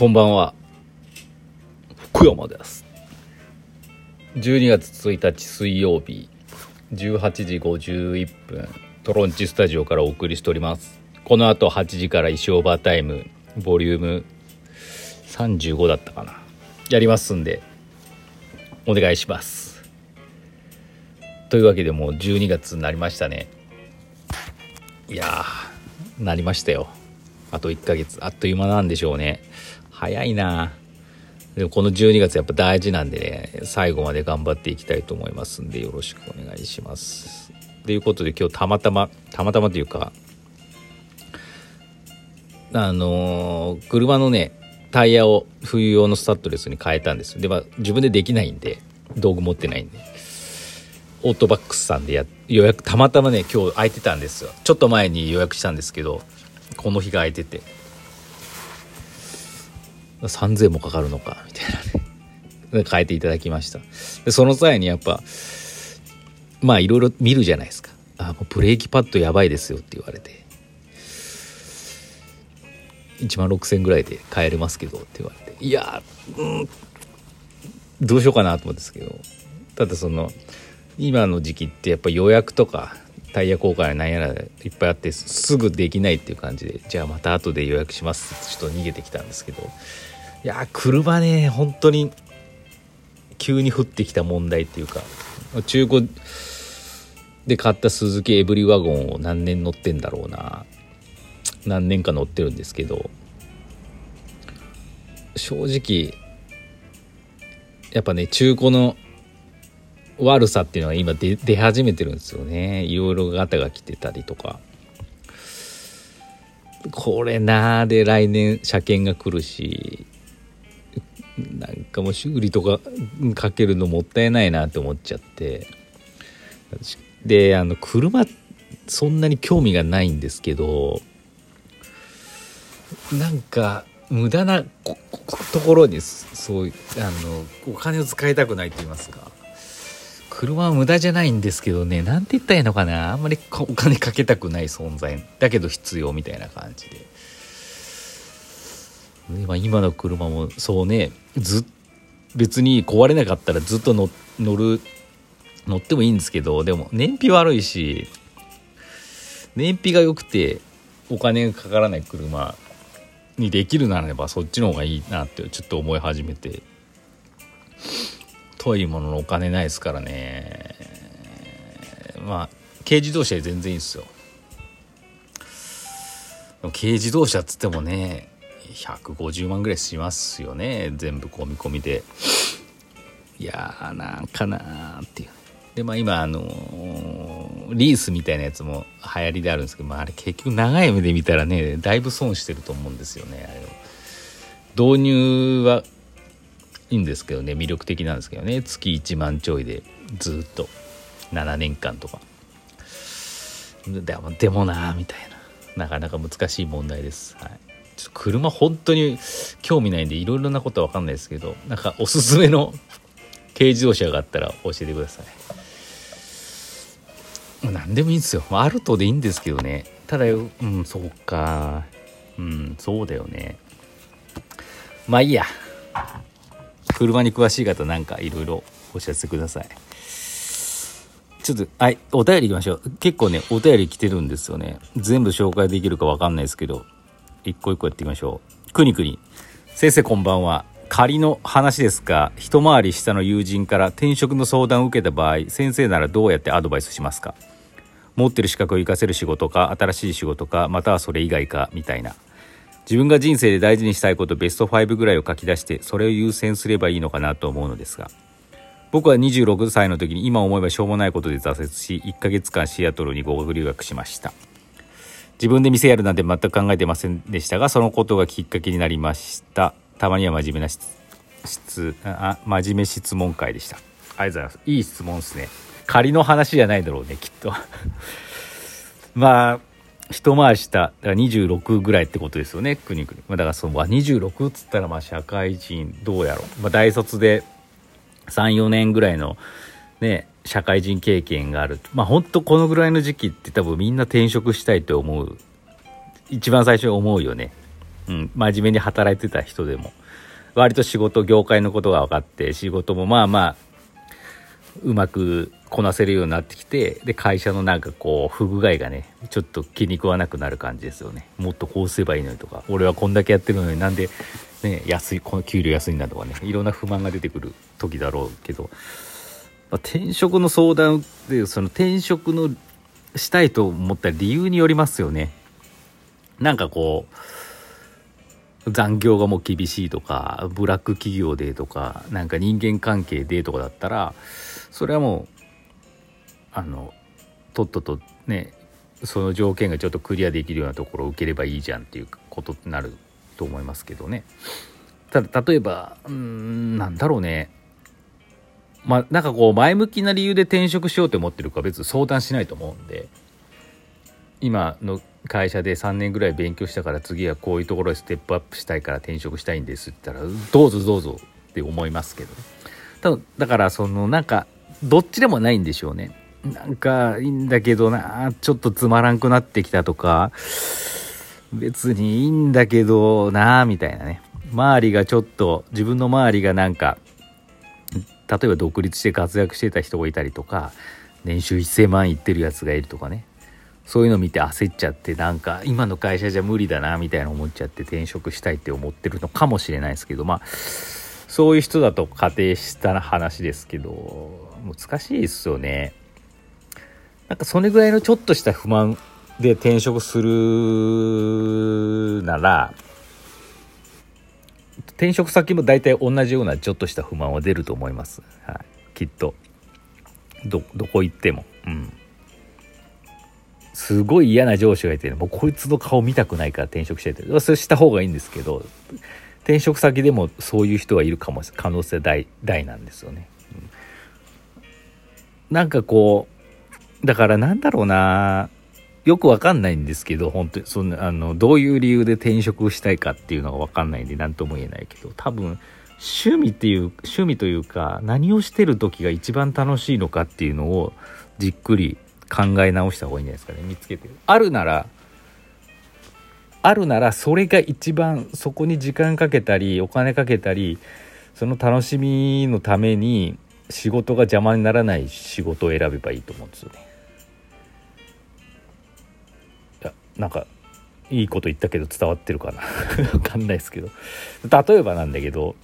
こんばんは。福山です。12月1日水曜日18時51分トロンチスタジオからお送りしております。この後8時から石オーバータイムボリューム35だったかな。やりますんでお願いします。というわけでもう12月になりましたね。いやーなりましたよ。あと1ヶ月。あっという間なんでしょうね。早いな。でもこの12月やっぱ大事なんでね最後まで頑張っていきたいと思いますんでよろしくお願いします。ということで今日たまたまたまたまというかあのー車のねタイヤを冬用のスタッドレスに変えたんですでまあ自分でできないんで道具持ってないんで。オートバックスさんでや予約たまたまね今日空いてたんですよ。ちょっと前に予約したんですけどこの日が空いてて。3000円もかかるのかみたいなね。変えていただきました。でその際にやっぱまあいろいろ見るじゃないですか。あもうブレーキパッドやばいですよって言われて。1万6000ぐらいで買えれますけどって言われて。いやうんどうしようかなと思うんですけど。ただその今の時期ってやっぱ予約とかタイヤ交換やなんやらいっぱいあってすぐできないっていう感じでじゃあまた後で予約しますちょっと逃げてきたんですけど。いや車ね本当に急に降ってきた問題っていうか中古で買った鈴木エブリワゴンを何年乗ってんだろうな。何年か乗ってるんですけど正直やっぱね中古の悪さっていうのは今出出始めてるんですよね。いろいろガタが来てたりとか。これなーで来年車検が来るしなんかもう修理とかかけるのもったいないなって思っちゃって。であの車そんなに興味がないんですけどなんか無駄なところにそういうあのお金を使いたくないと言いますか。車は無駄じゃないんですけどね何て言ったらいいのかな。あんまりお金かけたくない存在。だけど必要みたいな感じで。今今の車もそうね。ず別に壊れなかったらずっと乗る乗ってもいいんですけどでも燃費悪いし燃費が良くてお金がかからない車にできるならばそっちの方がいいなってちょっと思い始めて。遠いもののお金ないですからね。まあ軽自動車で全然いいですよ。軽自動車っつってもね150万ぐらいしますよね。全部込み込みで。いやーなんかなーっていう。でまあ今あのー、リースみたいなやつも流行りであるんですけど、まあ、あれ結局長い目で見たらねだいぶ損してると思うんですよねあれを。導入はいんですけどね魅力的なんですけどね。月1万ちょいでずっと。7年間とか。でもでもなみたいな。なかなか難しい問題です、はい、ちょっと車本当に興味ないんでいろいろなことは分かんないですけどなんかおすすめの軽自動車があったら教えてください。何でもいいんですよ。アルトでいいんですけどね。ただうんそうか。うんそうだよね。まあいいや。車に詳しい方なんかいろいろお知らせください。ちょっとはいお便りいきましょう。結構ねお便り来てるんですよね。全部紹介できるか分かんないですけど一個一個やっていきましょう。くにくに。先生こんばんは。仮の話ですが一回り下の友人から転職の相談を受けた場合先生ならどうやってアドバイスしますか？持ってる資格を活かせる仕事か新しい仕事かまたはそれ以外かみたいな。自分が人生で大事にしたいことベスト5ぐらいを書き出してそれを優先すればいいのかなと思うのですが。僕は26歳の時に今思えばしょうもないことで挫折し1ヶ月間シアトルに合格留学しました。自分で店やるなんて全く考えてませんでしたがそのことがきっかけになりました。たまには真面目な質あ真面目質問会でした。ありがとうございます。いい質問ですね。仮の話じゃないだろうねきっと。まあ一回り下だから26ぐらいってことですよね国々、まあ、だからその26っつったらまあ社会人どうやろう、まあ、大卒で34年ぐらいのね社会人経験があるまあ本当このぐらいの時期って多分みんな転職したいと思う。一番最初に思うよね。うん、真面目に働いてた人でも。割と仕事業界のことが分かって仕事もまあまあうまくこなせるようになってきてで会社のなんかこう不具合がねちょっと気に食わなくなる感じですよね。もっとこうすればいいのにとか。俺はこんだけやってるのになんで、ね、安いこの給料安いんだとかね。いろんな不満が出てくる時だろうけど、まあ、転職の相談でその転職のしたいと思った理由によりますよね。なんかこう残業がもう厳しいとかブラック企業でとかなんか人間関係でとかだったらそれはもうあのとっととねその条件がちょっとクリアできるようなところを受ければいいじゃんっていうことになると思いますけどね。ただ例えばうんなんだろうね。まあなんかこう前向きな理由で転職しようと思ってるか別に相談しないと思うんで。今の会社で3年ぐらい勉強したから次はこういうところでステップアップしたいから転職したいんですって言ったらどうぞどうぞって思いますけどね。だからそのなんかどっちでもないんでしょうね。なんかいいんだけどな。ちょっとつまらんくなってきたとか。別にいいんだけどなみたいなね。周りがちょっと自分の周りがなんか例えば独立して活躍してた人がいたりとか年収1000万いってるやつがいるとかね。そういうの見て焦っちゃってなんか今の会社じゃ無理だなみたいな思っちゃって転職したいって思ってるのかもしれないですけどまあそういう人だと仮定した話ですけど難しいですよね。なんかそれぐらいのちょっとした不満で転職するなら転職先も大体同じようなちょっとした不満は出ると思います、はい、きっと。どこ行っても。うん。すごい嫌な上司がいて、もうこいつの顔見たくないから転職してて。それした方がいいんですけど転職先でもそういう人がいるかも可能性大大なんですよね、なんかこうだからなんだろうなよくわかんないんですけど本当にそのあのどういう理由で転職したいかっていうのがわかんないんで何とも言えないけど多分趣味っていう趣味というか何をしてる時が一番楽しいのかっていうのをじっくり考え直した方がいいんじゃないですかね見つけて。あるならあるならそれが一番そこに時間かけたりお金かけたりその楽しみのために仕事が邪魔にならない仕事を選べばいいと思うんですよね。いやなんかいいこと言ったけど伝わってるかな。分かんないですけど。例えばなんだけど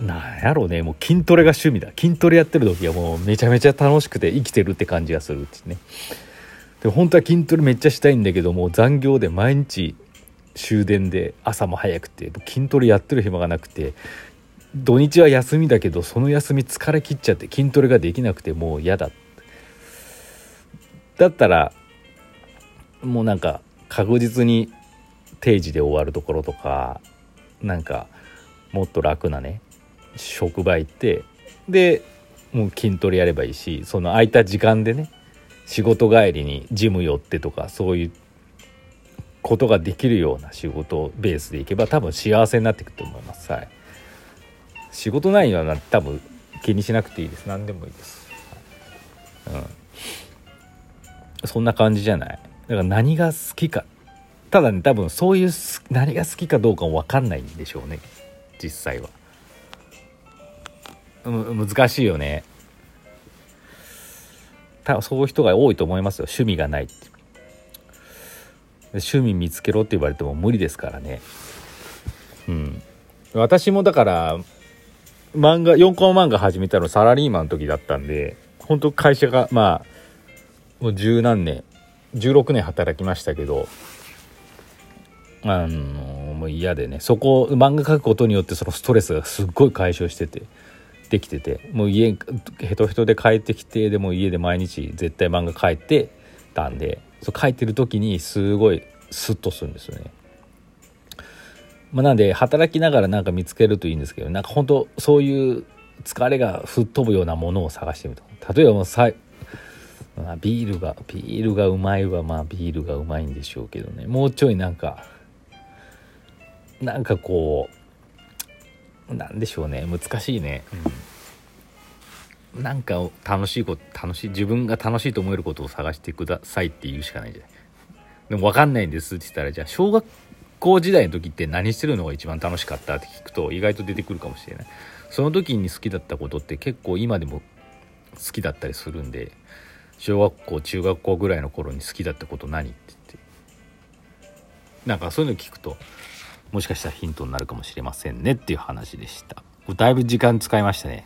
なんやろうね。もう筋トレが趣味だ。筋トレやってる時はもうめちゃめちゃ楽しくて生きてるって感じがするってね。で本当は筋トレめっちゃしたいんだけども残業で毎日終電で朝も早くて筋トレやってる暇がなくて土日は休みだけどその休み疲れ切っちゃって筋トレができなくてもう嫌だだったらもうなんか確実に定時で終わるところとかなんかもっと楽なね職場行ってでもう筋トレやればいいしその空いた時間でね仕事帰りにジム寄ってとかそういうことができるような仕事ベースでいけば多分幸せになっていくと思います。はい、仕事内容は多分気にしなくていいです。何でもいいです。うん、そんな感じじゃない。だから何が好きか。ただね多分そういう何が好きかどうかも分かんないんでしょうね。実際は。難しいよね。多分そういう人が多いと思いますよ。趣味がないって。趣味見つけろって言われても無理ですからね。うん。私もだから漫画4コマ漫画始めたのサラリーマンの時だったんで本当会社がまあもう十何年16年働きましたけどあのもう嫌でねそこ漫画描くことによってそのストレスがすっごい解消しててできててもう家ヘトヘトで帰ってきてでも家で毎日絶対漫画描いてたんでそう書いてる時にすごいスッとするんですよね。まあ、なんで働きながらなんか見つけるといいんですけどなんか本当そういう疲れが吹っ飛ぶようなものを探してみると例えばもうさまあ、ビールがビールがうまいはまあビールがうまいんでしょうけどね。もうちょいなんかなんかこうなんでしょうね。難しいね、うん、なんか楽しいこと楽しい自分が楽しいと思えることを探してくださいって言うしかないじゃない。でも分かんないんですって言ったらじゃあ小学校時代の時って何してるのが一番楽しかったって聞くと意外と出てくるかもしれない。その時に好きだったことって結構今でも好きだったりするんで小学校中学校ぐらいの頃に好きだったこと何って言って。なんかそういうの聞くともしかしたらヒントになるかもしれませんねっていう話でした。だいぶ時間使いましたね。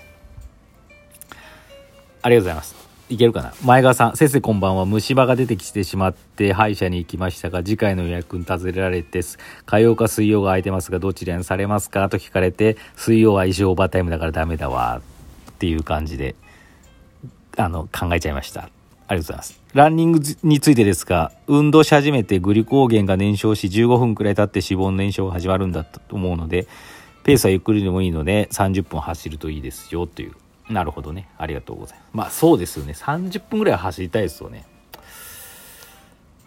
ありがとうございます。いけるかな？前川さん、先生こんばんは。虫歯が出てきてしまって歯医者に行きましたが、次回の予約に尋ねられて、火曜か水曜が空いてますが、どちらにされますか？と聞かれて、水曜は一生オーバータイムだからダメだわ。っていう感じで、あの、考えちゃいました。ありがとうございます。ランニングについてですが、運動し始めてグリコーゲンが燃焼し、15分くらい経って脂肪の燃焼が始まるんだと思うので、ペースはゆっくりでもいいので、30分走るといいですよ、というなるほどね。ありがとうございます。まあそうですよね。30分ぐらい走りたいですよね。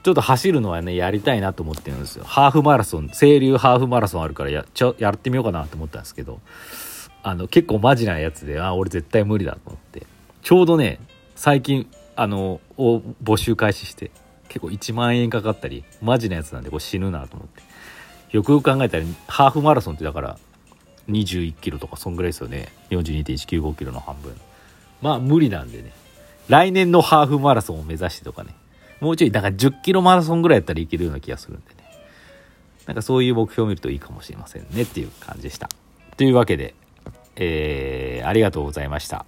ちょっと走るのはね、やりたいなと思ってるんですよ。ハーフマラソン、清流ハーフマラソンあるからや、ちょ、やってみようかなと思ったんですけど、あの、結構マジなやつで、あ、俺絶対無理だと思って。ちょうどね、最近、あの、募集開始して、結構1万円かかったり、マジなやつなんで、これ死ぬなと思って。よくよく考えたら、ハーフマラソンってだから、21キロとかそんぐらいですよね。42.195キロの半分。まあ無理なんでね。来年のハーフマラソンを目指してとかね。もうちょいだから10キロマラソンぐらいやったらいけるような気がするんでね。なんかそういう目標を見るといいかもしれませんねっていう感じでした。というわけでえー、ありがとうございました。